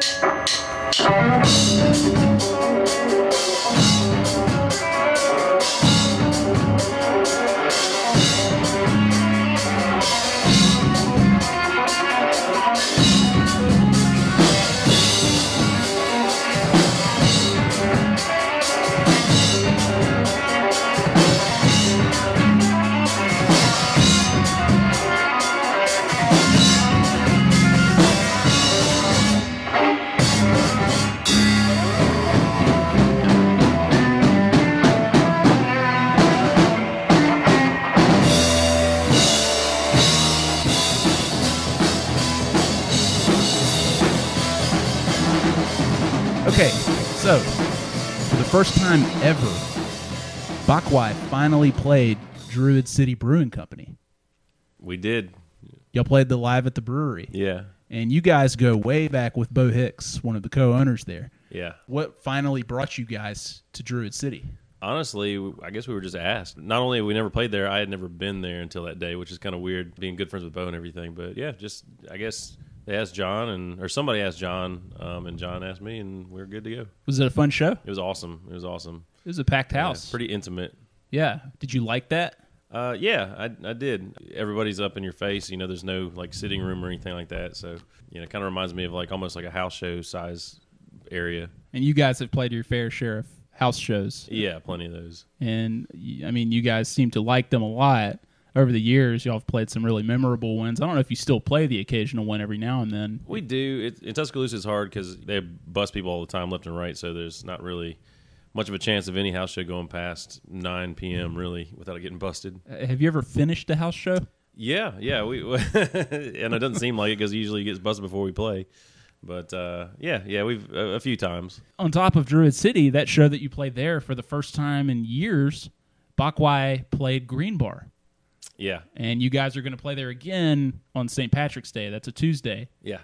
Thank you. First time ever, Bakwai finally played Druid City Brewing Company. We did. Y'all played the live at the brewery, Yeah. and you guys go way back with Bo Hicks, one of the co-owners there. Yeah. What finally brought you guys to Druid City? Honestly, I guess we were just asked. Not only have we never played there, I had never been there until that day, which is kind of weird being good friends with Bo and everything. But yeah, just I guess they asked John and or somebody asked John, um, and John asked me, and we are good to go. Was it a fun show? It was awesome. It was awesome. It was a packed Yeah, house. pretty intimate. yeah. Did you like that? Uh, yeah, I, I did. Everybody's up in your face. You know, there's no like sitting room or anything like that. So you know, it kind of reminds me of like almost like a house show size area. And you guys have played your fair share of house shows. Yeah, plenty of those. and I mean, you guys seem to like them a lot. Over the years, y'all have played some really memorable ones. I don't know if you still play the occasional one every now and then. We do. It, in Tuscaloosa, it's hard because they bust people all the time, left and right. So there's not really much of a chance of any house show going past 9 p.m. really without it getting busted. Uh, Have you ever finished a house show? Yeah, yeah. We and it doesn't seem like it because usually it gets busted before we play. But uh, yeah, yeah, we've a, a few times. On top of Druid City, that show that you played there for the first time in years, Bakwai played Green Bar. Yeah, And you guys are going to play there again on St. Patrick's Day. That's a Tuesday. yeah.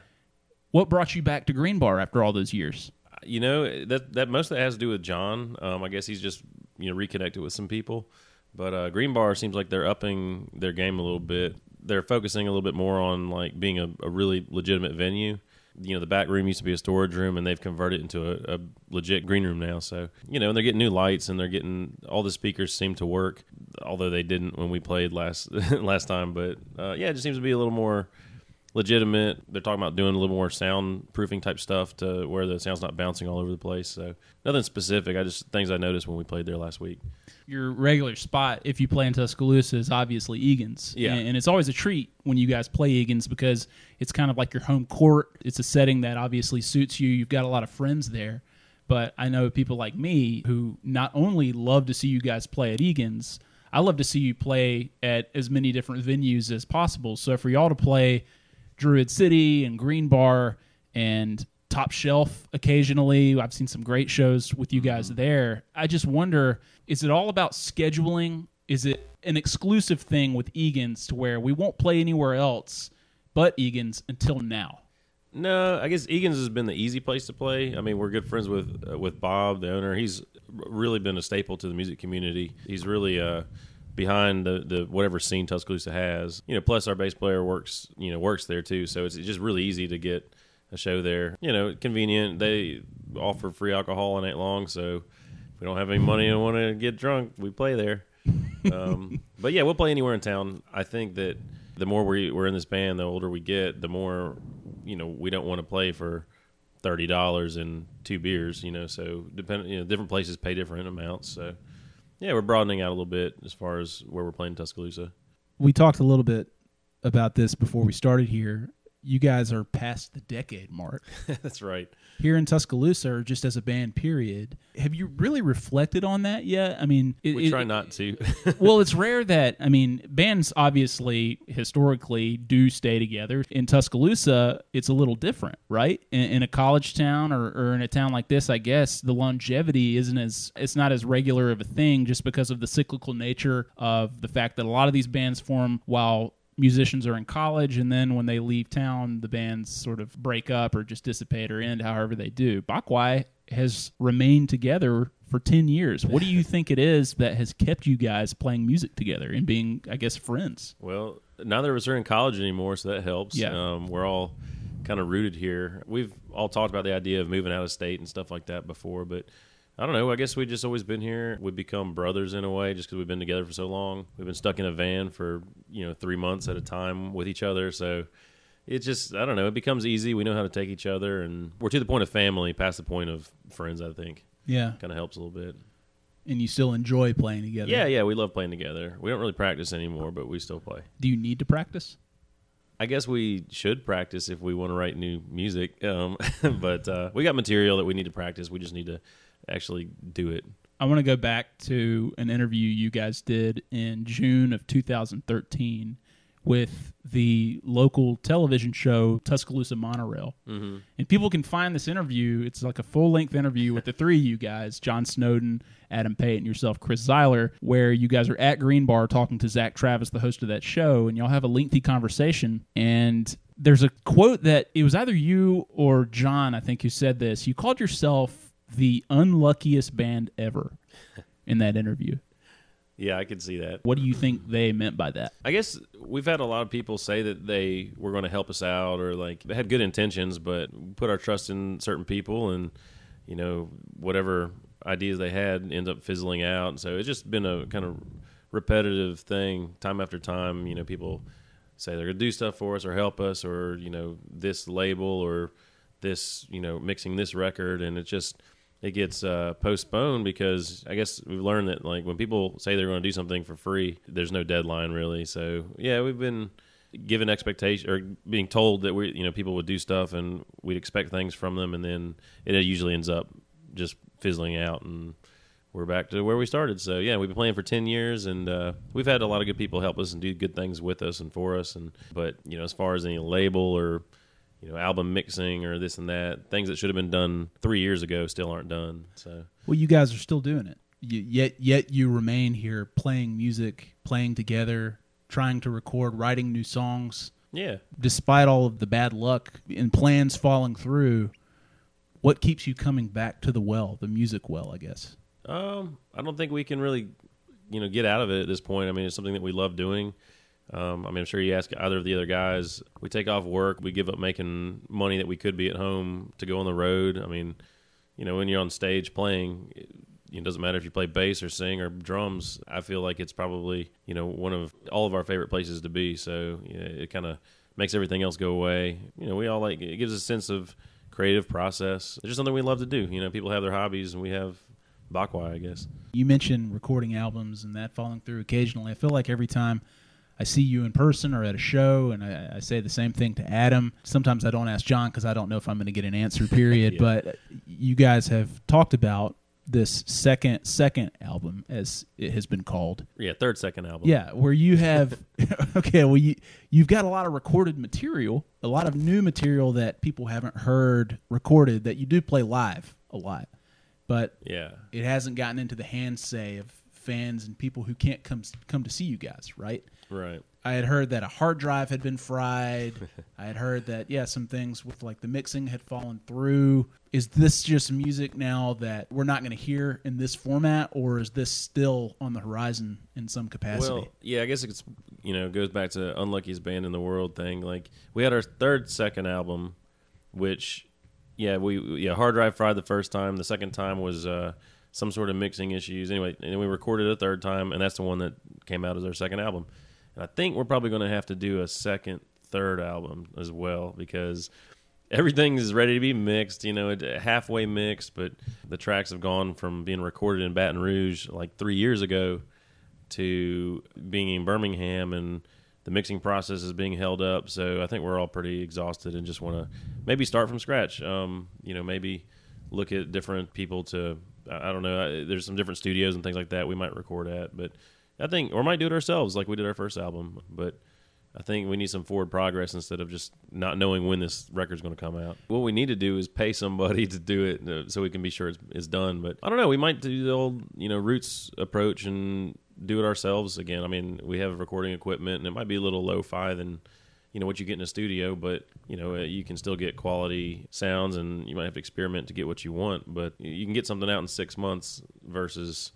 What brought you back to Green Bar after all those years? You know that that most of that has to do with John. Um, I guess he's just you know reconnected with some people. But uh, Green Bar seems like they're upping their game a little bit. They're focusing a little bit more on like being a, a really legitimate venue. You know, the back room used to be a storage room, and they've converted it into a, a legit green room now. So you know, and they're getting new lights, and they're getting all the speakers seem to work, although they didn't when we played last last time. But uh, yeah, it just seems to be a little more legitimate. They're talking about doing a little more soundproofing type stuff to where the sound's not bouncing all over the place. So nothing specific. I just things I noticed when we played there last week. your regular spot if you play in Tuscaloosa is obviously Egan's. Yeah. And, and it's always a treat when you guys play Egan's because it's kind of like your home court. It's a setting that obviously suits you. You've got a lot of friends there. But I know people like me who not only love to see you guys play at Egan's, I love to see you play at as many different venues as possible. So for y'all to play Druid City and Green Bar and Top Shelf occasionally. I've seen some great shows with you guys mm-hmm. there. I just wonder is it all about scheduling? Is it an exclusive thing with Egan's to where we won't play anywhere else but Egan's until now? No, I guess Egan's has been the easy place to play. I mean, we're good friends with uh, with Bob, the owner. He's really been a staple to the music community. He's really uh, behind the, the whatever scene Tuscaloosa has. You know, plus our bass player works you know works there too, so it's just really easy to get a show there. You know, convenient. They offer free alcohol all night long, so if we don't have any money and want to get drunk, we play there. um, but yeah, we'll play anywhere in town. I think that the more we, we're in this band, the older we get, the more you know we don't want to play for thirty dollars and two beers. You know, so depending, you know, different places pay different amounts. So yeah, we're broadening out a little bit as far as where we're playing in Tuscaloosa. We talked a little bit about this before we started here. You guys are past the decade mark. That's right. here in Tuscaloosa or just as a band period. Have you really reflected on that yet? I mean, it, We it- try not to. well, it's rare that I mean, bands obviously historically do stay together. In Tuscaloosa, it's a little different, right? In, in a college town or, or in a town like this, I guess the longevity isn't as it's not as regular of a thing just because of the cyclical nature of the fact that a lot of these bands form while musicians are in college and then when they leave town the bands sort of break up or just dissipate or end however they do bakwai has remained together for 10 years what do you think it is that has kept you guys playing music together and being i guess friends Well, neither of us are in college anymore, so that helps. Yeah. Um, we're all kind of rooted here. We've all talked about the idea of moving out of state and stuff like that before, but I don't know. I guess we just always been here. We've become brothers in a way, just because we've been together for so long. We've been stuck in a van for you know three months at a time with each other, so it just I don't know. It becomes easy. We know how to take each other, and we're to the point of family, past the point of friends. I think Yeah. kind of helps a little bit. And you still enjoy playing together. Yeah, yeah, we love playing together. We don't really practice anymore, but we still play. Do you need to practice? I guess we should practice if we want to write new music. Um, but uh, we got material that we need to practice. We just need to actually do it. I want to go back to an interview you guys did in June of 2013 with the local television show Tuscaloosa Monorail. Mm-hmm. And people can find this interview. It's like a full length interview with the three of you guys John Snowden, Adam Payton, yourself, Chris Zeiler, where you guys are at Green Bar talking to Zach Travis, the host of that show, and y'all have a lengthy conversation. And there's a quote that it was either you or John, I think, who said this. You called yourself the unluckiest band ever in that interview. Yeah, I could see that. What do you think they meant by that? I guess we've had a lot of people say that they were going to help us out or like they had good intentions, but put our trust in certain people and, you know, whatever ideas they had end up fizzling out. And so it's just been a kind of repetitive thing time after time. You know, people say they're going to do stuff for us or help us or, you know, this label or this, you know, mixing this record. And it just, it gets uh, postponed because I guess we've learned that like when people say they're going to do something for free, there's no deadline really. So yeah, we've been given expectation or being told that we you know people would do stuff and we'd expect things from them, and then it usually ends up just fizzling out and. We're back to where we started. So yeah, we've been playing for ten years, and uh, we've had a lot of good people help us and do good things with us and for us. And but you know, as far as any label or you know, album mixing or this and that. Things that should have been done three years ago still aren't done. So Well, you guys are still doing it. You, yet, yet you remain here playing music, playing together, trying to record, writing new songs. yeah, Despite all of the bad luck and plans falling through, what keeps you coming back to the well, the music well, I guess? um, I don't think we can really, you know, get out of it at this point. I mean, it's something that we love doing. Um, I mean, I'm sure you ask either of the other guys. We take off work. We give up making money that we could be at home to go on the road. I mean, you know, when you're on stage playing, it, it doesn't matter if you play bass or sing or drums. I feel like it's probably you know one of all of our favorite places to be. So you know, it kind of makes everything else go away. You know, we all like it gives a sense of creative process. It's just something we love to do. You know, people have their hobbies and we have Bakwai, I guess. You mentioned recording albums and that falling through occasionally. I feel like every time I see you in person or at a show, and I, I say the same thing to Adam. Sometimes I don't ask John because I don't know if I'm going to get an answer. Period. Yeah. But you guys have talked about this second second album, as it has been called. Yeah, third second album. Yeah, where you have okay, well you you've got a lot of recorded material, a lot of new material that people haven't heard recorded that you do play live a lot, but yeah. it hasn't gotten into the hands say of fans and people who can't come come to see you guys, right? Right. I had heard that a hard drive had been fried. I had heard that yeah, some things with like the mixing had fallen through. Is this just music now that we're not going to hear in this format, or is this still on the horizon in some capacity? Well, yeah, I guess it's you know goes back to unluckiest band in the world thing. Like we had our third second album, which yeah we yeah hard drive fried the first time. The second time was uh, some sort of mixing issues. Anyway, and we recorded a third time, and that's the one that came out as our second album. And I think we're probably going to have to do a second, third album as well because everything is ready to be mixed. You know, halfway mixed, but the tracks have gone from being recorded in Baton Rouge like three years ago to being in Birmingham and the mixing process is being held up. So I think we're all pretty exhausted and just want to maybe start from scratch. Um, you know, maybe look at different people to I I don't know. I- There's some different studios and things like that we might record at, but I think or might do it ourselves like we did our first album. But I think we need some forward progress instead of just not knowing when this record's going to come out. What we need to do is pay somebody to do it uh, so we can be sure it's, it's done. But I don't know. We might do the old, you know, roots approach and do it ourselves again. I mean, we have recording equipment, and it might be a little lo-fi than you know what you get in a studio, but you know uh, you can still get quality sounds, and you might have to experiment to get what you want. But you can get something out in six months versus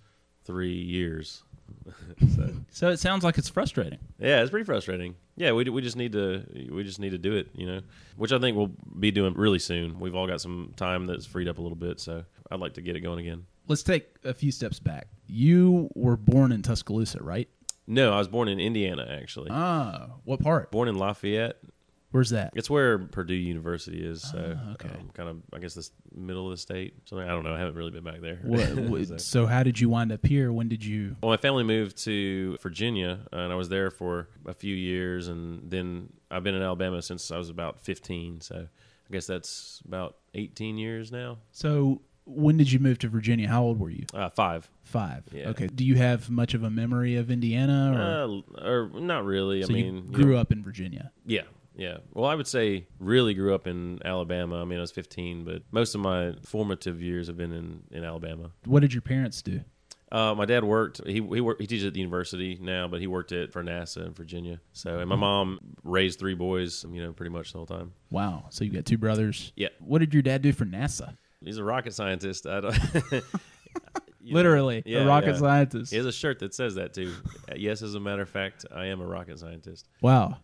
three years. so So it sounds like it's frustrating. yeah, it's pretty frustrating. Yeah, we we just need to we just need to do it, you know, which I think we'll be doing really soon. We've all got some time that's freed up a little bit, so I'd like to get it going again. Let's take a few steps back. You were born in Tuscaloosa, right? No, I was born in Indiana actually. Ah, what part? born in Lafayette. Where's that? It's where Purdue University is. So Ah, okay. um, kind of I guess the middle of the state. Something I don't know. I haven't really been back there. What, So- so how did you wind up here? When did you? Well, my family moved to Virginia, and I was there for a few years, and then I've been in Alabama since I was about 15. So I guess that's about 18 years now. So when did you move to Virginia? How old were you? Uh, five. Five. Yeah. Okay. Do you have much of a memory of Indiana, or Uh, or not really. so I you mean, you grew know, up in Virginia? Yeah, yeah. Well, I would say really grew up in Alabama. I mean, I was 15, but most of my formative years have been in, in Alabama. What did your parents do? Uh, my dad worked. He he worked. He teaches at the university now, but he worked at for NASA in Virginia. So, and my mom raised three boys. You know, pretty much the whole time. Wow. So you got two brothers. Yeah. What did your dad do for NASA? He's a rocket scientist. I don't. Literally, yeah, a rocket yeah. scientist. He has a shirt that says that too. Yes, as a matter of fact, I am a rocket scientist. Wow.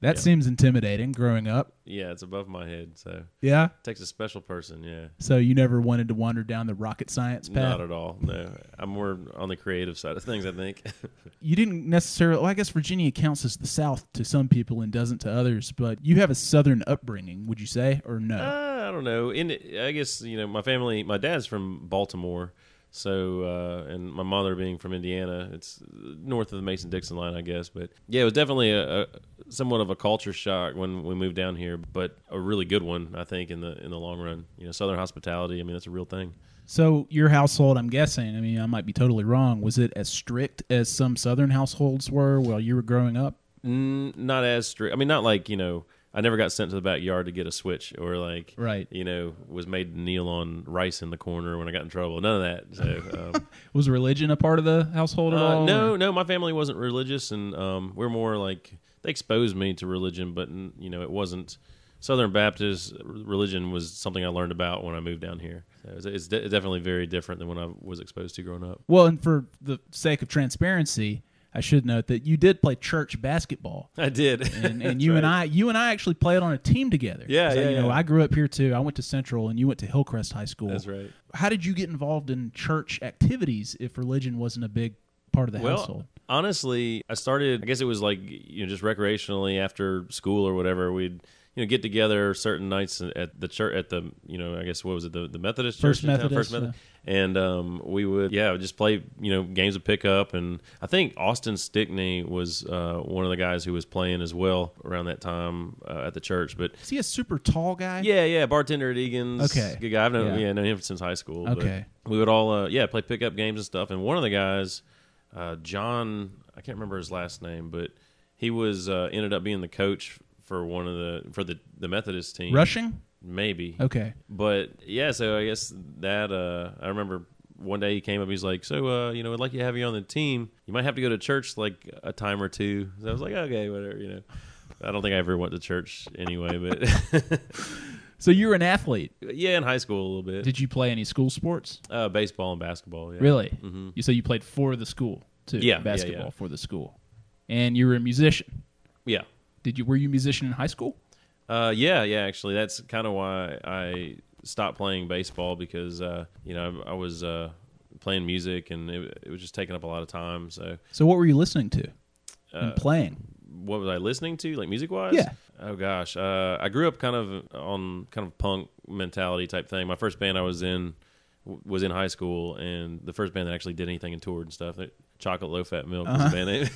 That Yeah. seems intimidating growing up. Yeah, it's above my head. So Yeah. takes a special person. Yeah. So you never wanted to wander down the rocket science path? Not at all. No, I'm more on the creative side of things. I think. you didn't necessarily well, i guess virginia counts as the south to some people and doesn't to others but you have a southern upbringing would you say or no Uh, I don't know. In I guess you know my family. My dad's from Baltimore, so uh, and my mother being from Indiana. It's north of the Mason Dixon line, I guess. But yeah, it was definitely a, a somewhat of a culture shock when we moved down here, but a really good one, I think, in the in the long run. You know, Southern hospitality. I mean, that's a real thing. so your household i'm guessing i mean i might be totally wrong was it as strict as some southern households were while you were growing up Mm, not as strict. I mean, not like you know. I never got sent to the backyard to get a switch, or like Right. You know, was made to kneel on rice in the corner when I got in trouble. None of that. So. Um, was religion a part of the household at Uh, all no, or- no, my family wasn't religious, and um, we're more like they exposed me to religion, but you know, it wasn't Southern Baptist religion was something I learned about when I moved down here. So it's, it's de- definitely very different than when I was exposed to growing up. well and for the sake of transparency i should note that you did play church basketball I did, and, and you and I, you and I actually played on a team together. Yeah, 'Cause, uh, yeah, You know. I grew up here too. I went to Central, and you went to Hillcrest High School. That's right. How did you get involved in church activities if religion wasn't a big part of the Well, household? honestly, I started. I guess it was like you know just recreationally after school or whatever. We'd you know get together certain nights at the church at the you know I guess what was it the, the Methodist First church? Methodist, First Methodist, and um, we would yeah just play you know games of pickup and I think Austin Stickney was uh, one of the guys who was playing as well around that time uh, at the church. But Is he a super tall guy? yeah, yeah, bartender at Egan's. Okay. good guy. I've known Yeah. yeah, known him since high school. but Okay. we would all uh, yeah play pickup games and stuff. And one of the guys, uh, John, I can't remember his last name, but he was uh, ended up being the coach for one of the for the the Methodist team. Rushing. maybe. Okay. But yeah, so I guess that uh, I remember one day he came up. He's like, "So, uh, you know, I'd like you to have you on the team. You might have to go to church like a time or two. So I was like, "Okay, whatever." You know, I don't think I ever went to church anyway, but So you were an athlete. yeah, in high school a little bit. Did you play any school sports? Uh, baseball and basketball. Yeah. Really? Mhm. You so you played for the school too? Yeah, yeah, basketball yeah. for the school, and you were a musician. Yeah. Did you? Were you a musician in high school? Uh, yeah, yeah. Actually, that's kind of why I stopped playing baseball because uh, you know I, I was uh, playing music and it, it was just taking up a lot of time. So, So what were you listening to uh, and playing? what was I listening to, like music wise? Yeah. Oh gosh, uh, I grew up kind of on kind of punk mentality type thing. My first band I was in was in high school, and the first band that actually did anything and toured and stuff. It, Chocolate Low Fat Milk the band name.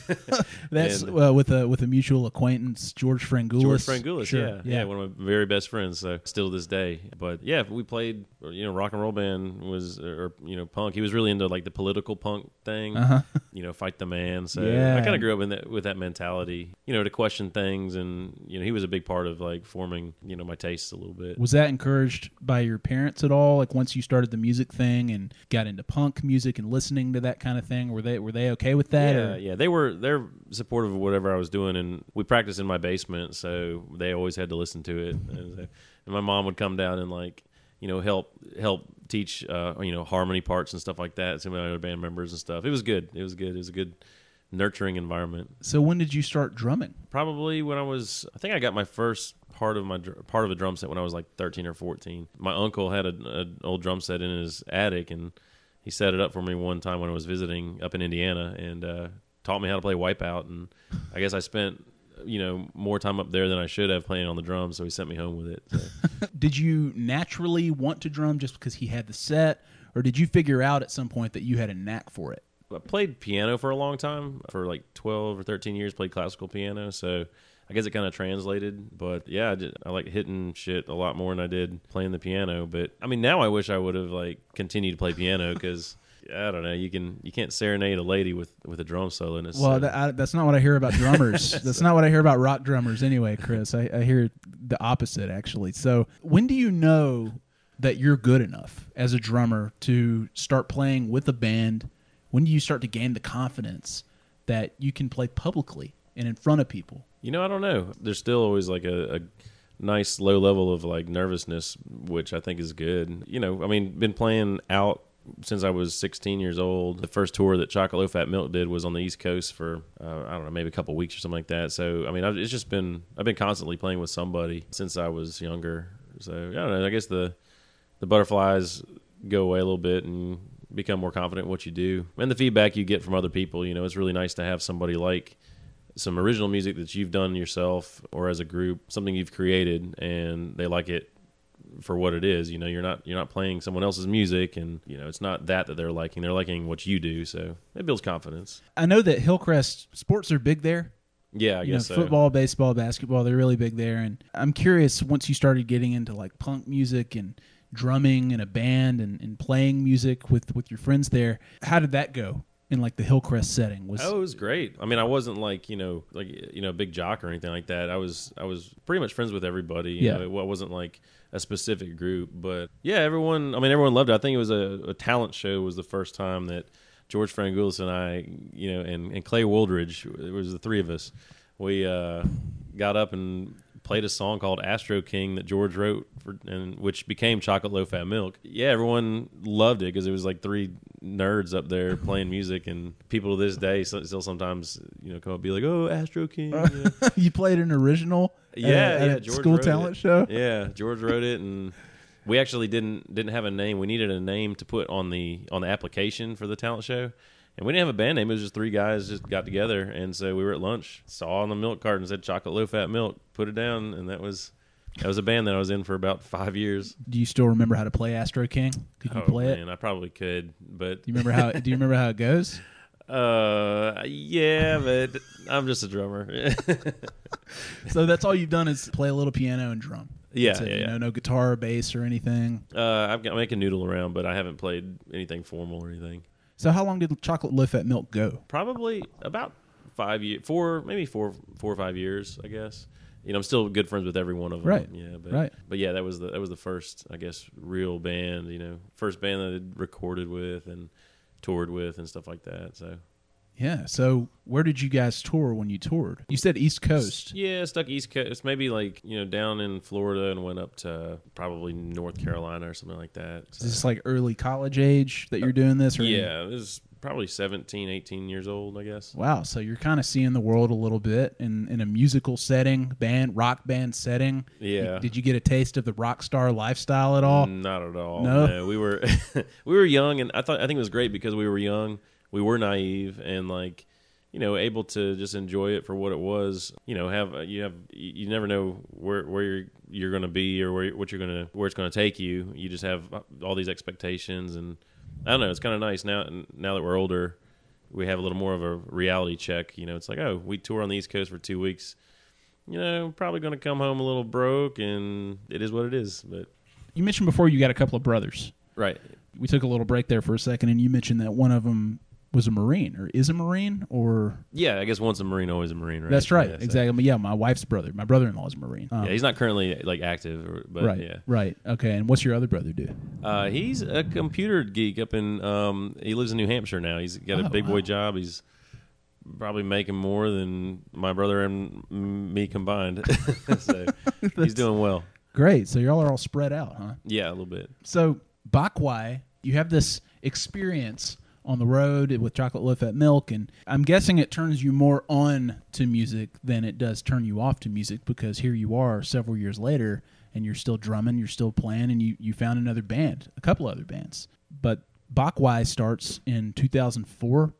That's and- uh, with a with a mutual acquaintance, George Frangoulis. George Frangoulis, Sure, yeah, yeah, one of my very best friends. So still to this day. But yeah, we played. You know, rock and roll band was, or you know, punk. He was really into like the political punk thing. Uh-huh. You know, fight the man. So Yeah. I kind of grew up in that with that mentality. You know, to question things, and you know, he was a big part of like forming you know my tastes a little bit. Was that encouraged by your parents at all? Like once you started the music thing and got into punk music and listening to that kind of thing, were they were they okay with that? Yeah, or- yeah, they were they're supportive of whatever I was doing, and we practiced in my basement, so they always had to listen to it. And, so- and my mom would come down and like, you know, help help teach uh, you know harmony parts and stuff like that. Some of my other band members and stuff. It was good. It was good. It was a good nurturing environment. So when did you start drumming? Probably when I was, I think I got my first part of my part of a drum set when I was like 13 or 14. My uncle had an old drum set in his attic, and he set it up for me one time when I was visiting up in Indiana, and uh, taught me how to play Wipeout. And I guess I spent you know more time up there than I should have playing on the drums, so he sent me home with it. So. did you naturally want to drum just because he had the set, or did you figure out at some point that you had a knack for it? I played piano for a long time, for like 12 or 13 years, played classical piano. So I guess it kind of translated. But yeah, I, did, I like hitting shit a lot more than I did playing the piano. But I mean, now I wish I would have like continued to play piano because. I don't know. You can you can't serenade a lady with with a drum solo. Well, that, I, that's not what I hear about drummers. that's not what I hear about rock drummers anyway, Chris. I, I hear the opposite actually. So when do you know that you're good enough as a drummer to start playing with a band when do you start to gain the confidence that you can play publicly and in front of people? You know, I don't know. There's still always like a, a nice low level of like nervousness, which I think is good. You know, I mean, been playing out since I was 16 years old. The first tour that Chocolate Fat Milk did was on the East Coast for uh, I don't know, maybe a couple weeks or something like that. So I mean, I've, it's just been I've been constantly playing with somebody since I was younger. So I don't know. I guess the the butterflies go away a little bit, and become more confident in what you do and the feedback you get from other people you know it's really nice to have somebody like some original music that you've done yourself or as a group something you've created and they like it for what it is you know you're not you're not playing someone else's music and you know it's not that that they're liking they're liking what you do so it builds confidence i know that hillcrest sports are big there yeah, I you guess know, football, baseball, basketball, they're really big there. And I'm curious, once you started getting into like punk music and drumming in a band and, and playing music with with your friends there. How did that go? In like the Hillcrest setting was oh it was great. I mean, I wasn't like you know like you know a big jock or anything like that. I was I was pretty much friends with everybody. You yeah, know, it wasn't like a specific group, but yeah, everyone. I mean, everyone loved it. I think it was a, a talent show. Was the first time that George Frangoulis and I, you know, and, and Clay Woldridge, it was the three of us. We uh, got up and played a song called Astro King that George wrote, for, and which became Chocolate Low Fat Milk. Yeah, everyone loved it because it was like three nerds up there playing music, and people to this day still sometimes you know come up and be like, "Oh, Astro King." You, you played an original, yeah, at, yeah, George school talent it. show. Yeah, George wrote it, and we actually didn't didn't have a name. We needed a name to put on the on the application for the talent show and we didn't have a band name. It was just three guys just got together, and so we were at lunch, saw on the milk carton said "chocolate low fat milk," put it down, and that was that was a band that I was in for about five years. Do you still remember how to play Astro King? Could you oh, play man, it? I probably could, but do you remember how? do you remember how it goes? Uh, yeah, but I'm just a drummer. so that's all you've done is play a little piano and drum. Yeah, yeah, yeah, You know, no guitar or bass or anything. Uh, I've got, I make a noodle around, but I haven't played anything formal or anything. So how long did chocolate low fat milk go? Probably about five years, four maybe four four or five years, I guess. You know, I'm still good friends with every one of them. Right. Yeah. But, right. But yeah, that was the that was the first, I guess, real band. You know, first band that I recorded with and toured with and stuff like that. So yeah. So where did you guys tour when you toured? You said East Coast. Yeah, stuck East Coast. Maybe like you know down in Florida and went up to probably North Carolina or something like that. So. Is this like early college age that you're doing this? Or yeah, it was probably 17, 18 years old, I guess. Wow. So you're kind of seeing the world a little bit in, in a musical setting, band, rock band setting. Yeah. Did you get a taste of the rock star lifestyle at all? Not at all. No. no we were we were young, and I thought I think it was great because we were young we were naive and like you know able to just enjoy it for what it was. You know have you have you never know where where you're you're going to be or where what you're going to where it's going to take you. You just have uh, all these expectations and i don't know it's kind of nice now now that we're older we have a little more of a reality check. You know it's like oh we tour on the east coast for 2 weeks. You know probably going to come home a little broke and it is what it is but you mentioned before you got a couple of brothers. Right. We took a little break there for a second and you mentioned that one of them was a Marine or is a Marine or yeah, I guess once a Marine, always a Marine, right? That's right, yeah, exactly. But yeah, my wife's brother, my brother-in-law is a Marine. Um, yeah, he's not currently like active, or, but right, yeah, right. Okay, and what's your other brother do? Uh, he's a computer geek up in. Um, he lives in New Hampshire now. He's got a oh, big wow. boy job. He's probably making more than my brother and me combined. so he's doing well. Great. So y'all are all spread out, huh? Yeah, a little bit. So Bakwai, you have this experience on the road with chocolate low fat milk, and I'm guessing it turns you more on to music than it does turn you off to music because here you are several years later and you're still drumming, you're still playing, and you, you found another band, a couple other bands. But Bakwai starts in 2004,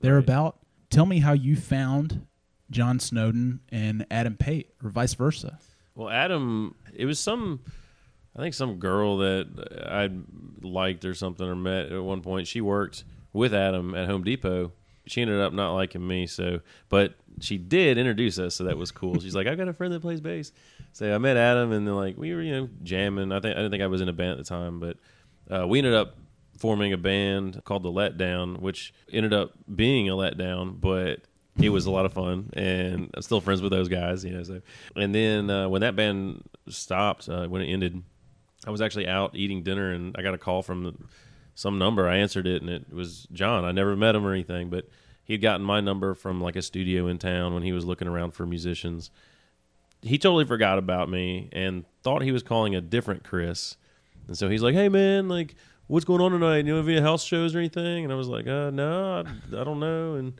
thereabout. Tell me how you found John Snowden and Adam Pate, or vice versa. Well, Adam, it was some, I think some girl that I liked or something or met at one point. She worked with Adam at Home Depot. She ended up not liking me, so but she did introduce us, so that was cool. She's like, "I've got a friend that plays bass." So I met Adam, and then like we were, you know, jamming. I think I didn't think I was in a band at the time, but uh, we ended up forming a band called the Letdown, which ended up being a letdown, but it was a lot of fun, and I'm still friends with those guys, you know. So, and then uh, when that band stopped, uh, when it ended, I was actually out eating dinner, and I got a call from some number. I answered it, and it was John. I never met him or anything, but he'd gotten my number from like a studio in town when he was looking around for musicians. He totally forgot about me and thought he was calling a different Chris, and so he's like, "Hey man, like." What's going on tonight? You know, any house shows or anything? And I was like, uh, no, I, I don't know. And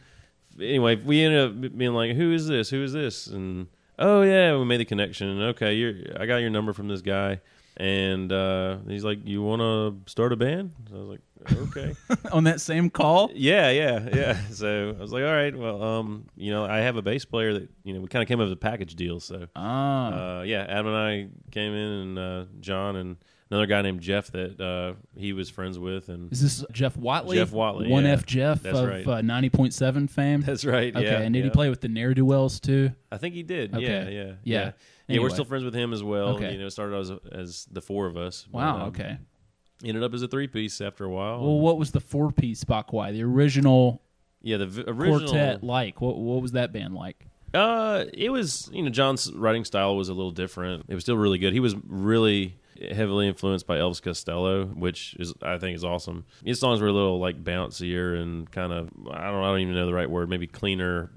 anyway, we ended up being like, "Who is this? Who is this?" And oh yeah, we made the connection. And okay, I got your number from this guy, and uh, he's like, "You want to start a band?" So I was like, "Okay." on that same call? yeah, yeah, yeah. So I was like, "All right, well, um, you know, I have a bass player that you know we kind of came up with a package deal." So Ah. uh, yeah, Adam and I came in, and uh, John and another guy named Jeff that uh, he was friends with, and Is this Jeff Watley? Jeff Watley, One yeah. F Jeff That's of right. uh, ninety point seven fame. that's right. okay, yeah, and did he play with the ne'er do wells too? I think he did. Okay. Yeah, yeah, Yeah. Yeah. Anyway. we're still friends with him as well. Okay. You know, it started as as the four of us. but, Wow. um, okay. Ended up as a three piece after a while. Well, what was the four piece Bakwai? The original, yeah, the v- original. quartet like? What what was that band like? Uh, it was you know John's writing style was a little different. It was still really good. He was really heavily influenced by Elvis Costello, which is I think is awesome. His songs were a little like bouncier and kind of I don't I don't even know the right word. Maybe cleaner,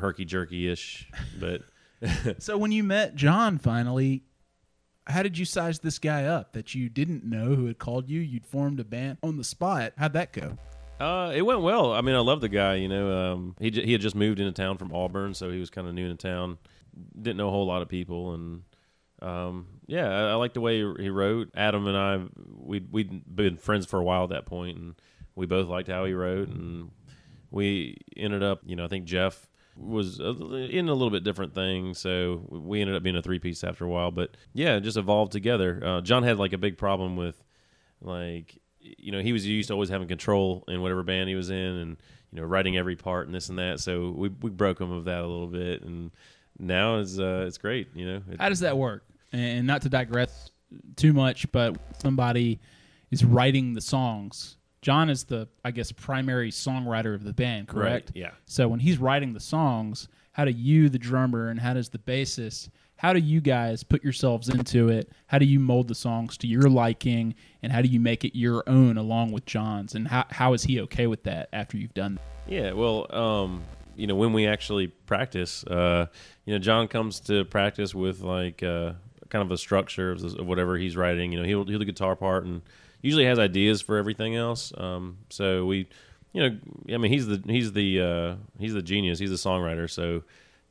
herky jerky ish, but. So when you met John finally, how did you size this guy up that you didn't know who had called you? You'd formed a band on the spot. How'd that go? Uh, it went well. I mean, I love the guy. You know, um, he j- he had just moved into town from Auburn, so he was kind of new in town. Didn't know a whole lot of people, and um, yeah, I, I like the way he, he wrote. Adam and I, we we'd been friends for a while at that point, and we both liked how he wrote, and we ended up. You know, I think Jeff was in a little bit different thing, so we ended up being a three piece after a while. But yeah, just evolved together. Uh, John had like a big problem with like you know he was used to always having control in whatever band he was in and you know writing every part and this and that so we we broke him of that a little bit and now it's uh it's great you know It- How does that work? And not to digress too much, but somebody is writing the songs. John is the, I guess, primary songwriter of the band, correct? Right, yeah. So when he's writing the songs, how do you, the drummer, and how does the bassist, how do you guys put yourselves into it? How do you mold the songs to your liking, and how do you make it your own along with John's? And how, how is he okay with that after you've done that? Yeah, well, um, you know, when we actually practice, uh, you know, John comes to practice with like uh, kind of a structure of, whatever he's writing. You know, he'll he'll do the guitar part and usually has ideas for everything else. Um, so we, you know, I mean, he's the he's the uh, he's the genius. He's the songwriter. So,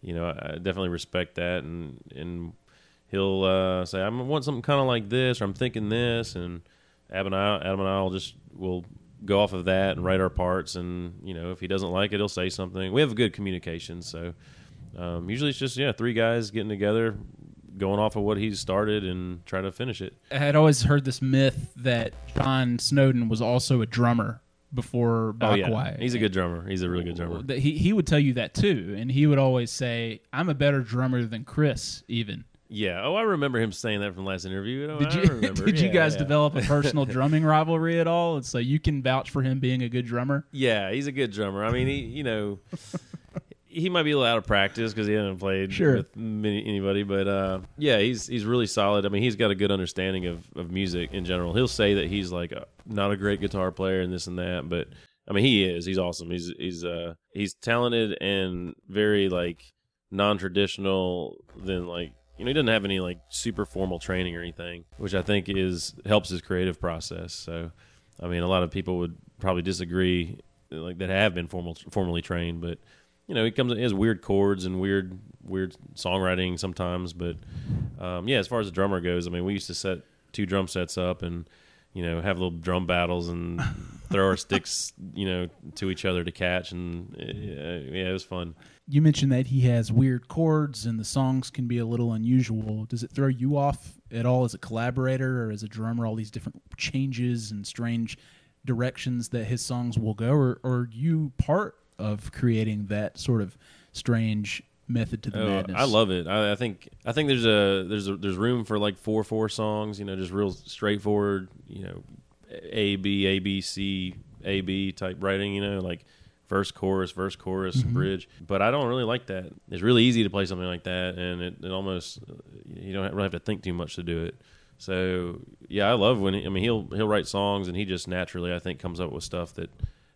you know, I definitely respect that and and he'll uh, say, I want something kind of like this, or I'm thinking this, and Adam and I, Adam and I will just will go off of that and write our parts. And you know, if he doesn't like it, he'll say something. We have good communication, so um, usually it's just yeah, three guys getting together, going off of what he's started and try to finish it. I had always heard this myth that John Snowden was also a drummer before Oh Bakwai. yeah, he's a good drummer. He's a really good drummer. He he would tell you that too, and he would always say, "I'm a better drummer than Chris." Even Yeah. Oh, I remember him saying that from last interview. Oh, did you remember. did you guys yeah. develop a personal drumming rivalry at all? And so you can vouch for him being a good drummer. Yeah, he's a good drummer. I mean, he you know he might be a little out of practice because he hasn't played Sure. with many, anybody, but uh, yeah, he's he's really solid. I mean, he's got a good understanding of, of music in general. He'll say that he's like a, not a great guitar player and this and that, but I mean, he is. He's awesome. He's he's uh he's talented and very like non traditional than like You know, he doesn't have any like super formal training or anything, which I think is helps his creative process. So, I mean, a lot of people would probably disagree, like that have been formal formally trained, but you know, he comes he has weird chords and weird weird songwriting sometimes. But um, yeah, as far as the drummer goes, I mean, we used to set two drum sets up and you know have little drum battles and throw our sticks you know to each other to catch and uh, yeah, it was fun. You mentioned that he has weird chords and the songs can be a little unusual. Does it throw you off at all as a collaborator or as a drummer? All these different changes and strange directions that his songs will go, or, or are you part of creating that sort of strange method to the Oh, madness? I love it. I, I think I think there's a there's a there's room for like four four songs. You know, just real straightforward. You know, A B A B C A B type writing. You know, like verse chorus verse chorus Mm-hmm. bridge. But I don't really like that. It's really easy to play something like that, and it, it almost you don't really have to think too much to do it. So yeah, I love when he, I mean he'll he'll write songs and he just naturally I think comes up with stuff that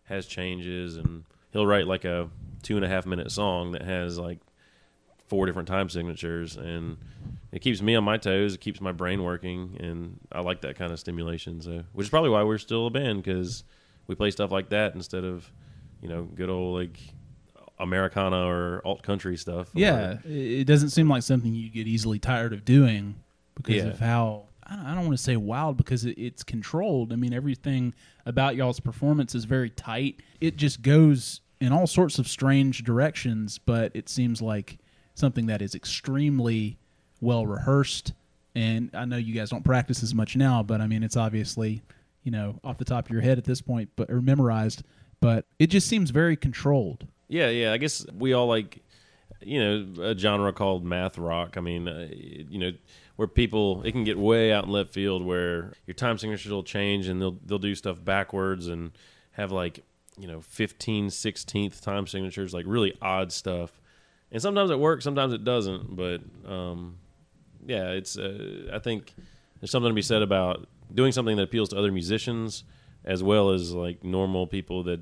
has changes and he'll write like a two and a half minute song that has like four different time signatures and it keeps me on my toes it keeps my brain working and i like that kind of stimulation so which is probably why we're still a band because we play stuff like that instead of you know good old like americana or alt country stuff Yeah, it it doesn't seem like something you get easily tired of doing because Yeah. of how I don't, want to say wild because it's controlled. I mean, everything about y'all's performance is very tight. It just goes in all sorts of strange directions, but it seems like something that is extremely well rehearsed. And I know you guys don't practice as much now, but I mean, it's obviously you know off the top of your head at this point, but or memorized. But it just seems very controlled. Yeah, yeah. I guess we all like, you know, a genre called math rock. I mean, uh, you know, where people it can get way out in left field where your time signatures will change and they'll they'll do stuff backwards and have like you know 15 16th time signatures like really odd stuff. And sometimes it works sometimes it doesn't but um yeah it's uh, i think there's something to be said about doing something that appeals to other musicians as well as like normal people that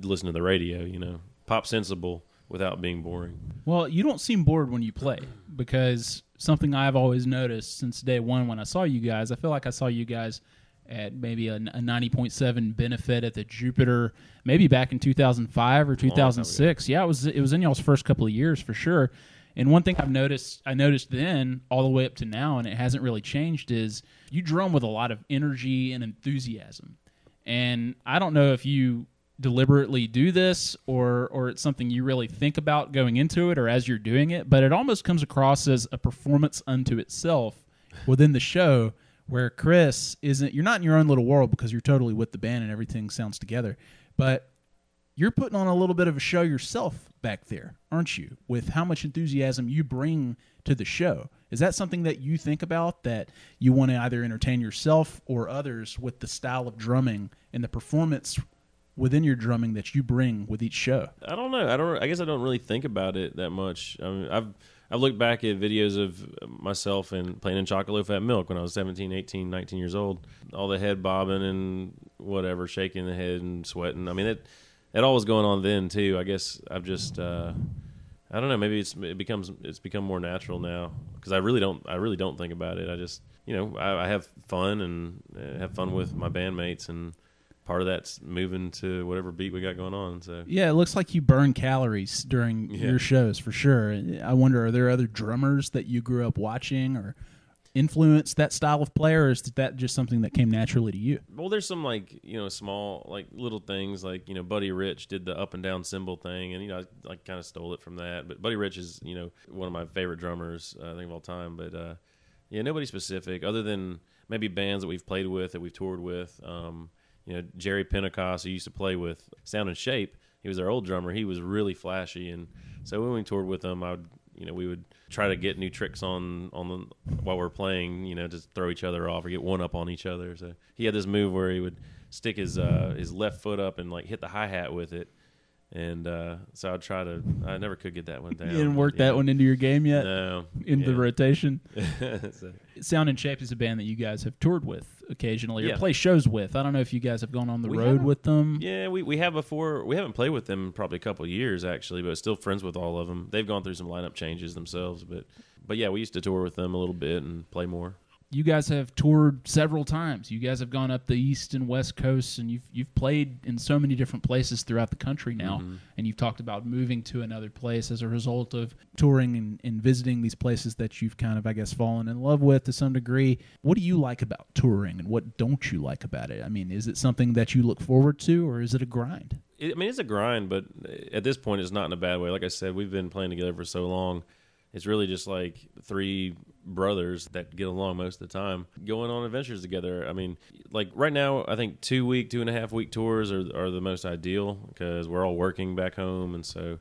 listen to the radio you know. Pop sensible without being boring Well, you don't seem bored when you play because something I've always noticed since day one when I saw you guys, I feel like I saw you guys at maybe a, a 90.7 benefit at the Jupiter, maybe back in 2005 or 2006. Yeah, it was it was in y'all's first couple of years for sure. And one thing I've noticed, I noticed then all the way up to now, and it hasn't really changed, is you drum with a lot of energy and enthusiasm. And I don't know if you deliberately do this or or it's something you really think about going into it or as you're doing it, but it almost comes across as a performance unto itself within the show where Chris isn't you're not in your own little world because you're totally with the band and everything sounds together. But you're putting on a little bit of a show yourself back there, aren't you? With how much enthusiasm you bring to the show. Is that something that you think about that you want to either entertain yourself or others with the style of drumming and the performance within your drumming that you bring with each show? I don't know. I don't. I guess I don't really think about it that much. I mean, I've I've looked back at videos of myself and playing in Chocolate Fat Milk when I was 17, 18, 19 years old. All the head bobbing and whatever, shaking the head and sweating. I mean, it it all was going on then too. I guess I've just uh, I don't know. Maybe it's it becomes it's become more natural now because I really don't I really don't think about it. I just you know I, I have fun and uh, have fun with my bandmates and part of that's moving to whatever beat we got going on. So Yeah, it looks like you burn calories during Yeah. your shows for sure. I wonder, are there other drummers that you grew up watching or influenced that style of player, or is that just something that came naturally to you? Well, there's some like you know small like little things like you know Buddy Rich did the up and down cymbal thing, and you know I, I kind of stole it from that. But Buddy Rich is you know one of my favorite drummers uh, I think of all time. But uh, yeah, nobody specific other than maybe bands that we've played with that we've toured with. Um, you know Jerry Pentecost who used to play with Sound and Shape. He was their old drummer. He was really flashy, and so when we toured with him, I would you know we would try to get new tricks on on the while we're playing. You know, just throw each other off or get one up on each other. So he had this move where he would stick his uh, his left foot up and like hit the hi hat with it. And uh, so I'd try to. I never could get that one down. You didn't work Yeah. that one into your game yet? No, in the rotation. So- Sound and Shape is a band that you guys have toured with occasionally or Yeah. play shows with. I don't know if you guys have gone on the We road with them. Yeah, we, we have before. We haven't played with them in probably a couple of years actually, but still friends with all of them. They've gone through some lineup changes themselves, but But yeah, we used to tour with them a little bit and play more. You guys have toured several times. You guys have gone up the east and west coasts, and you've you've played in so many different places throughout the country now. Mm-hmm. And you've talked about moving to another place as a result of touring and, and visiting these places that you've kind of, I guess, fallen in love with to some degree. What do you like about touring, and what don't you like about it? I mean, is it something that you look forward to, or is it a grind? I mean, it's a grind, but at this point, it's not in a bad way. Like I said, we've been playing together for so long. It's really just like three brothers that get along most of the time, going on adventures together. I mean, like right now, I think two week, two and a half week tours are are the most ideal because we're all working back home, and so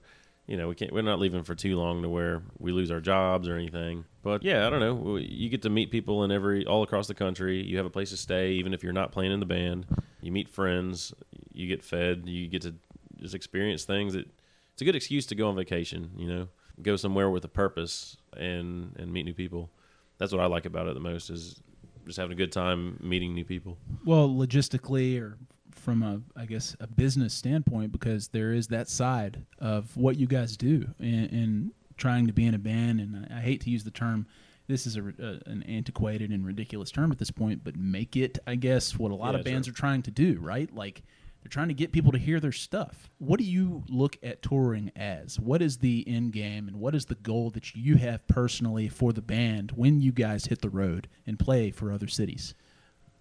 you know we can't we're not leaving for too long to where we lose our jobs or anything. But yeah, I don't know. You get to meet people in every all across the country. You have a place to stay, even if you're not playing in the band. You meet friends. You get fed. You get to just experience things it's a good excuse to go on vacation. You know, go somewhere with a purpose and and meet new people. That's what I like about it the most is just having a good time meeting new people. Well, logistically, or from a, I guess, a business standpoint, because there is that side of what you guys do in, in trying to be in a band. And I, I hate to use the term. This is a, a, an antiquated and ridiculous term at this point, but make it, I guess, what a lot Yeah, of bands sure. are trying to do, right? Like they're trying to get people to hear their stuff. What do you look at touring as? What is the end game, and what is the goal that you have personally for the band when you guys hit the road and play for other cities?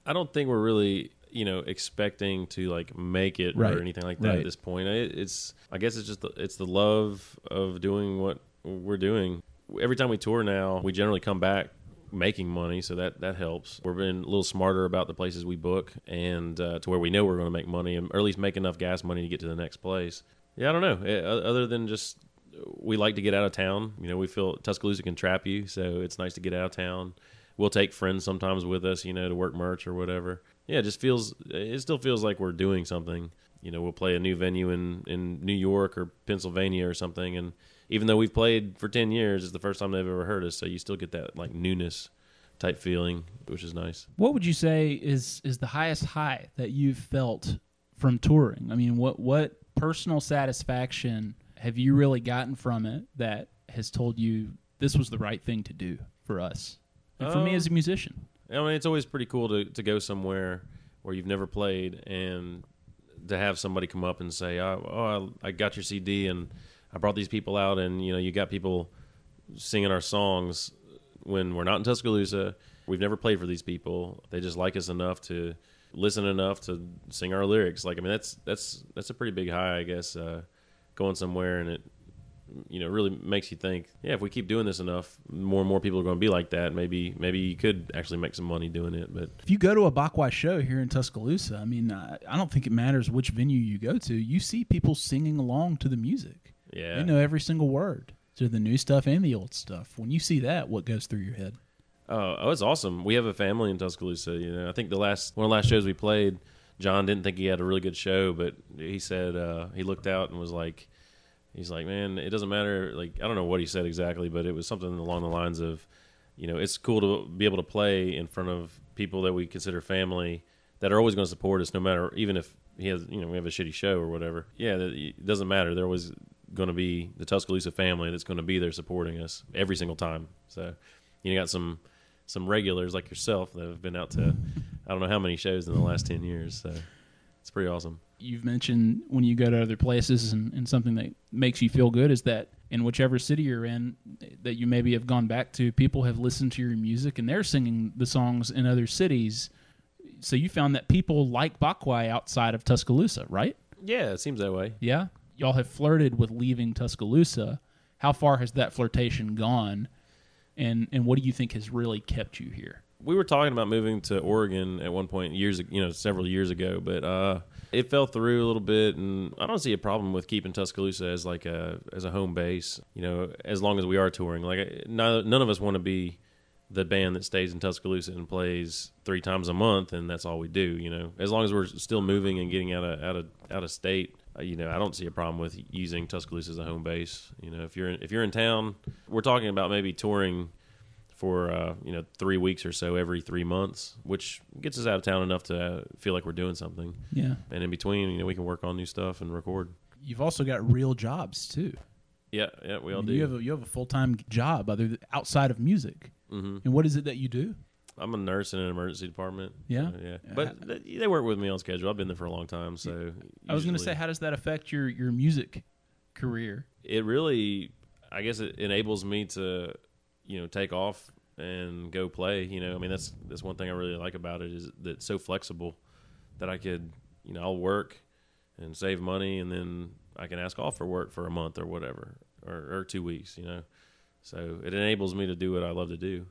I don't think we're really, you know, expecting to like make it Right. or anything like that Right. at this point. It, it's, I guess, it's just the, it's the love of doing what we're doing. Every time we tour now, we generally come back making money, so that that helps. We're being a little smarter about the places we book, and uh, to where we know we're going to make money, or at least make enough gas money to get to the next place. Yeah, I don't know. Eh, o- Other than just we like to get out of town. You know, we feel Tuscaloosa can trap you, so it's nice to get out of town. We'll take friends sometimes with us, you know, to work merch or whatever. Yeah, it just feels it still feels like we're doing something. You know, we'll play a new venue in in New York or Pennsylvania or something, and even though we've played for ten years, it's the first time they've ever heard us. So you still get that like newness type feeling, which is nice. What would you say is is the highest high that you've felt from touring? I mean, what what personal satisfaction have you really gotten from it that has told you this was the right thing to do for us? And for me Um, as a musician. I mean, it's always pretty cool to, to go somewhere where you've never played and to have somebody come up and say, "Oh, oh I, I got your CD and I brought these people out, and you know, you got people singing our songs when we're not in Tuscaloosa. We've never played for these people. They just like us enough to listen enough to sing our lyrics. Like, I mean, that's that's that's a pretty big high, I guess. Uh, going somewhere and it you know really makes you think yeah if we keep doing this enough more and more people are going to be like that maybe maybe you could actually make some money doing it but If you go to a Bakwai show here in Tuscaloosa, I mean, I, I don't think it matters which venue you go to. You see people singing along to the music. Yeah. They know every single word to the new stuff and the old stuff. When you see that, what goes through your head? oh, oh it's awesome. We have a family in tuscaloosa you know. I think the last one of the last shows we played john didn't think he had a really good show but he said uh, he looked out and was like he's like man it doesn't matter like i don't know what he said exactly but it was something along the lines of you know it's cool to be able to play in front of people that we consider family that are always going to support us no matter even if he has you know we have a shitty show or whatever. Yeah it doesn't matter. They're always going to be the tuscaloosa family that's going to be there supporting us every single time. So you got some some regulars like yourself that have been out to i don't know how many shows in the last 10 years so it's pretty awesome. You've mentioned when you go to other places and, and something that makes you feel good is that in whichever city you're in that you maybe have gone back to people have listened to your music and they're singing the songs in other cities. So you found that people like Bakwai outside of Tuscaloosa right? Yeah it seems that way. Yeah y'all have flirted with leaving Tuscaloosa how far has that flirtation gone and and what do you think has really kept you here we were talking about moving to Oregon at one point years, you know, several years ago, but uh, it fell through a little bit, and I don't see a problem with keeping Tuscaloosa as like a as a home base. You know, as long as we are touring, like none, of us want to be the band that stays in Tuscaloosa and plays three times a month, and that's all we do. You know, as long as we're still moving and getting out of out of out of state. Uh, You know, I don't see a problem with using Tuscaloosa as a home base. You know, if you're in, if you're in town, we're talking about maybe touring for uh, you know three weeks or so every three months, which gets us out of town enough to uh, feel like we're doing something. yeah And in between, you know, we can work on new stuff and record. you've also got real jobs too Yeah, yeah, we all And do. You have a, you have a full time job other th- outside of music. hmm And what is it that you do? I'm a nurse in an emergency department. Yeah? So, yeah. But th- they work with me on schedule. I've been there for a long time, so I was going to say, how does that affect your your music career? it really i guess it enables me to you know take off and go play you know i mean that's that's one thing i really like about it is that it's so flexible that i could you know i'll work and save money and then i can ask off for work for a month or whatever or, or two weeks you know so it enables me to do what i love to do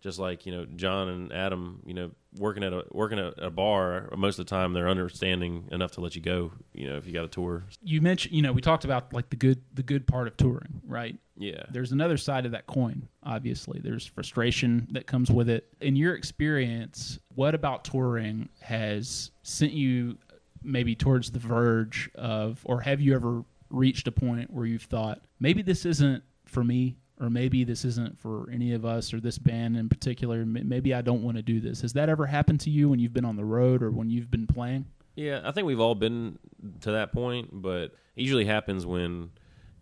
just like you know John and Adam, you know, working at a working at a bar. Most of the time, they're understanding enough to let you go. You know, if you got a tour, You mentioned, you know, we talked about like the good the good part of touring, right? yeah, There's another side of that coin, obviously. There's frustration that comes with it. In your experience, what about touring has sent you maybe towards the verge of, or have you ever reached a point where you've thought, maybe this isn't for me, or maybe this isn't for any of us, or this band in particular? Maybe I don't want to do this. Has that ever happened to you when you've been on the road or when you've been playing? Yeah, I think we've all been to that point, but it usually happens when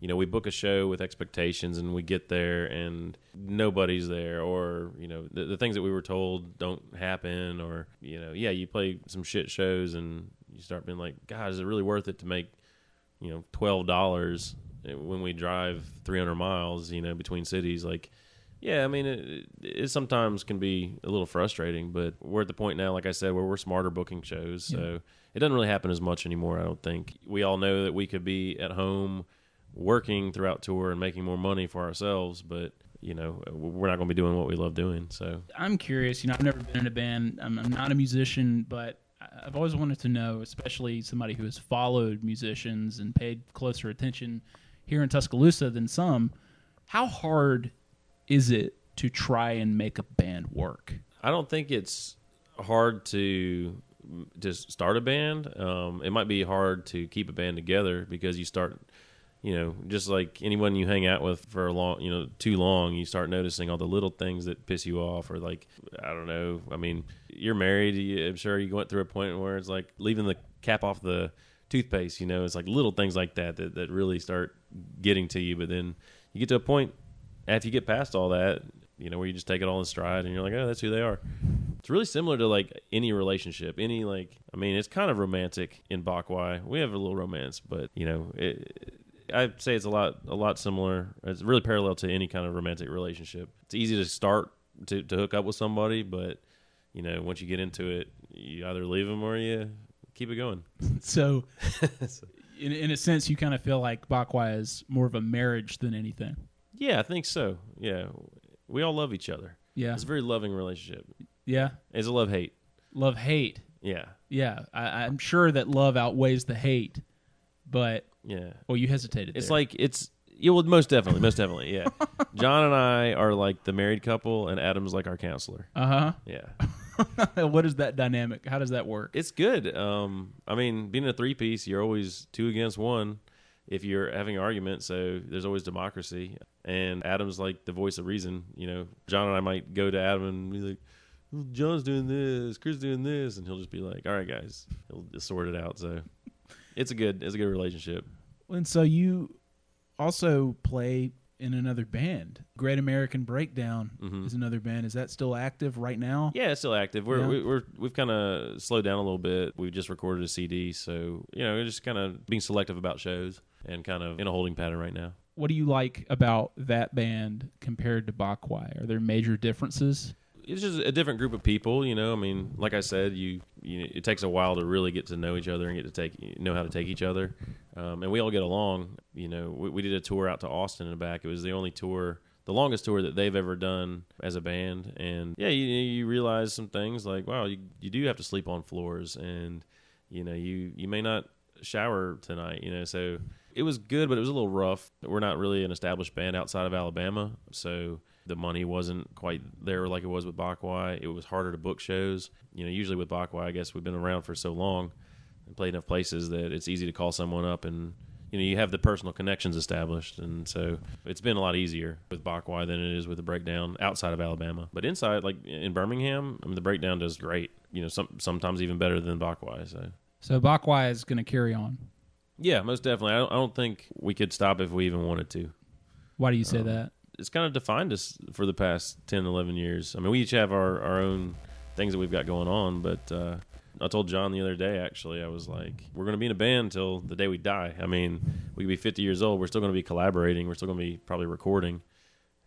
you know we book a show with expectations and we get there and nobody's there, or you know the, the things that we were told don't happen, or you know yeah you play some shit shows and you start being like, God, is it really worth it to make you know twelve dollars when we drive three hundred miles, you know between cities like. Yeah, I mean, it, it sometimes can be a little frustrating, but we're at the point now, like I said, where we're smarter booking shows. So it doesn't really happen as much anymore, I don't think. We all know that we could be at home working throughout tour and making more money for ourselves, but, you know, we're not going to be doing what we love doing. So, I'm curious. You know, I've never been in a band. I'm, I'm not a musician, but I've always wanted to know, especially somebody who has followed musicians and paid closer attention here in Tuscaloosa than some. How hard is it to try and make a band work? I don't think it's hard to just start a band. Um, it might be hard to keep a band together because you start, you know, just like anyone you hang out with for a long, you know, too long, you start noticing all the little things that piss you off, or like, I don't know. I mean, you're married. I'm sure you went through a point where it's like leaving the cap off the toothpaste. You know, it's like little things like that that, that really start getting to you. But then you get to a point after you get past all that, you know, where you just take it all in stride and you're like, oh, that's who they are. It's really similar to like any relationship, any like, I mean, it's kind of romantic in Bakwai. We have a little romance, but you know, it, I'd say it's a lot, a lot similar. It's really parallel to any kind of romantic relationship. It's easy to start to, to hook up with somebody, but you know, once you get into it, you either leave them or you keep it going. So, in, in a sense, you kind of feel like Bakwai is more of a marriage than anything. Yeah, I think so. Yeah, we all love each other. Yeah. It's a very loving relationship. Yeah. It's a love hate. Love, hate. Yeah, Yeah. I, I'm sure that love outweighs the hate, but, yeah. well, you hesitated. It's there. like it's yeah, well, most definitely, most definitely, yeah. John and I are like the married couple, and Adam's like our counselor. uh huh. Yeah. what is that dynamic? How does that work? it's good. Um, I mean, being a three piece, you're always two against one. If you're having an argument, so there's always democracy. And Adam's like the voice of reason. You know, John and I might go to Adam and be like, well, "John's doing this, Chris doing this," and he'll just be like, "All right, guys," he'll just sort it out. So it's a good, it's a good relationship. And so you also play in another band. Great American Breakdown Mhm. is another band. Is that still active right now? Yeah, it's still active. We're Yeah. we, we're we've kind of slowed down a little bit. We've just recorded a CD, so you know, we're just kind of being selective about shows and kind of in a holding pattern right now. What do you like about that band compared to Bakwai? Are there major differences? It's just a different group of people, you know. I mean, like I said, you, you it takes a while to really get to know each other and get to take know how to take each other, um, and we all get along. You know, we, we did a tour out to Austin and back. It was the only tour, the longest tour that they've ever done as a band, and yeah, you you realize some things like wow, you you do have to sleep on floors, and you know you you may not shower tonight, you know, so it was good, but it was a little rough. We're not really an established band outside of Alabama, so the money wasn't quite there like it was with Bakwai. It was harder to book shows. You know, usually with Bakwai, I guess we've been around for so long and played enough places that it's easy to call someone up and you know you have the personal connections established, and so it's been a lot easier with Bakwai than it is with the breakdown outside of Alabama. But inside, like in Birmingham, I mean, the breakdown does great. You know, some sometimes even better than Bakwai. So So Bakwai is going to carry on. Yeah, most definitely. I don't, I don't think we could stop if we even wanted to. Why do you say Um, that? It's kind of defined us for the past 10, 11 years. I mean, we each have our, our own things that we've got going on, but uh, I told John the other day, actually, I was like, we're going to be in a band until the day we die. I mean, we could be 50 years old. We're still going to be collaborating. We're still going to be probably recording.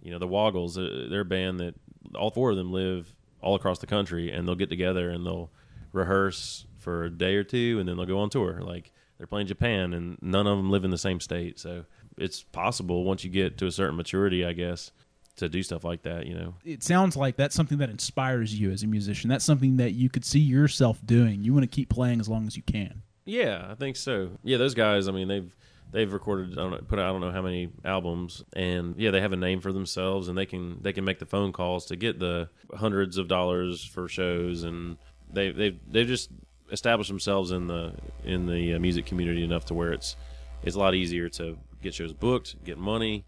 You know, the Woggles, uh, they're a band that all four of them live all across the country, and they'll get together and they'll rehearse for a day or two, and then they'll go on tour. Like, they're playing Japan, and none of them live in the same state. So it's possible once you get to a certain maturity, I guess, to do stuff like that. You know, It sounds like that's something that inspires you as a musician. That's something that you could see yourself doing. You want to keep playing as long as you can. yeah, I think so. Yeah, those guys. I mean, they've they've recorded, I don't know, put out I don't know how many albums, and yeah, they have a name for themselves, and they can they can make the phone calls to get the hundreds of dollars for shows, and they they they've just established themselves in the in the uh, music community enough to where it's it's a lot easier to get shows booked, get money,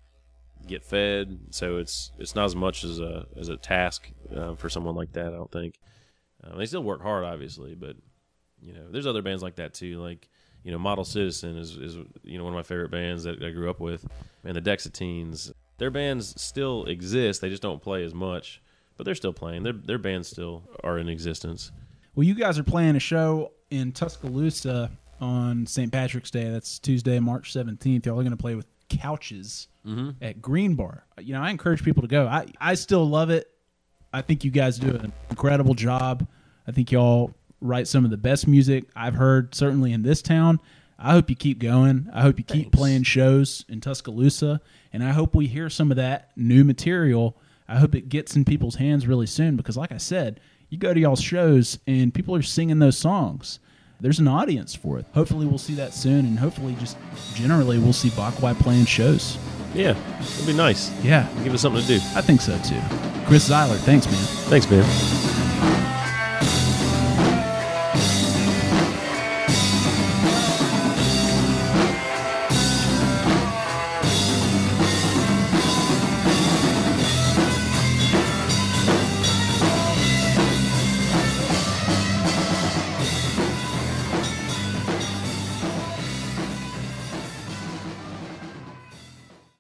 get fed. So it's it's not as much as a as a task uh, for someone like that. I don't think. Uh, they still work hard, obviously, but you know, there's other bands like that too. Like you know, Model Citizen is is you know one of my favorite bands that I grew up with, and the Dexateens. Their bands still exist. They just don't play as much, but they're still playing. Their their bands still are in existence. Well, you guys are playing a show in Tuscaloosa on St. Patrick's Day. That's Tuesday, March 17th. Y'all are going to play with Couches mm-hmm. at Green Bar. You know, I encourage people to go. I, I still love it. I think you guys do an incredible job. I think y'all write some of the best music I've heard, certainly in this town. I hope you keep going. I hope you keep playing shows in Tuscaloosa. And I hope we hear some of that new material. I hope it gets in people's hands really soon because, like I said, you go to y'all's shows and people are singing those songs. There's an audience for it. Hopefully, we'll see that soon. And hopefully, just generally, we'll see Bakwai playing shows. Yeah, it'd be nice. Yeah, Give us something to do. I think so too. Chris Zeiler, thanks, man. Thanks, man.